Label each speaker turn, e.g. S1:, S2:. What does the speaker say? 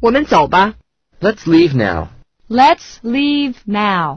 S1: 我们走吧。
S2: Let's leave now.
S3: Let's leave now.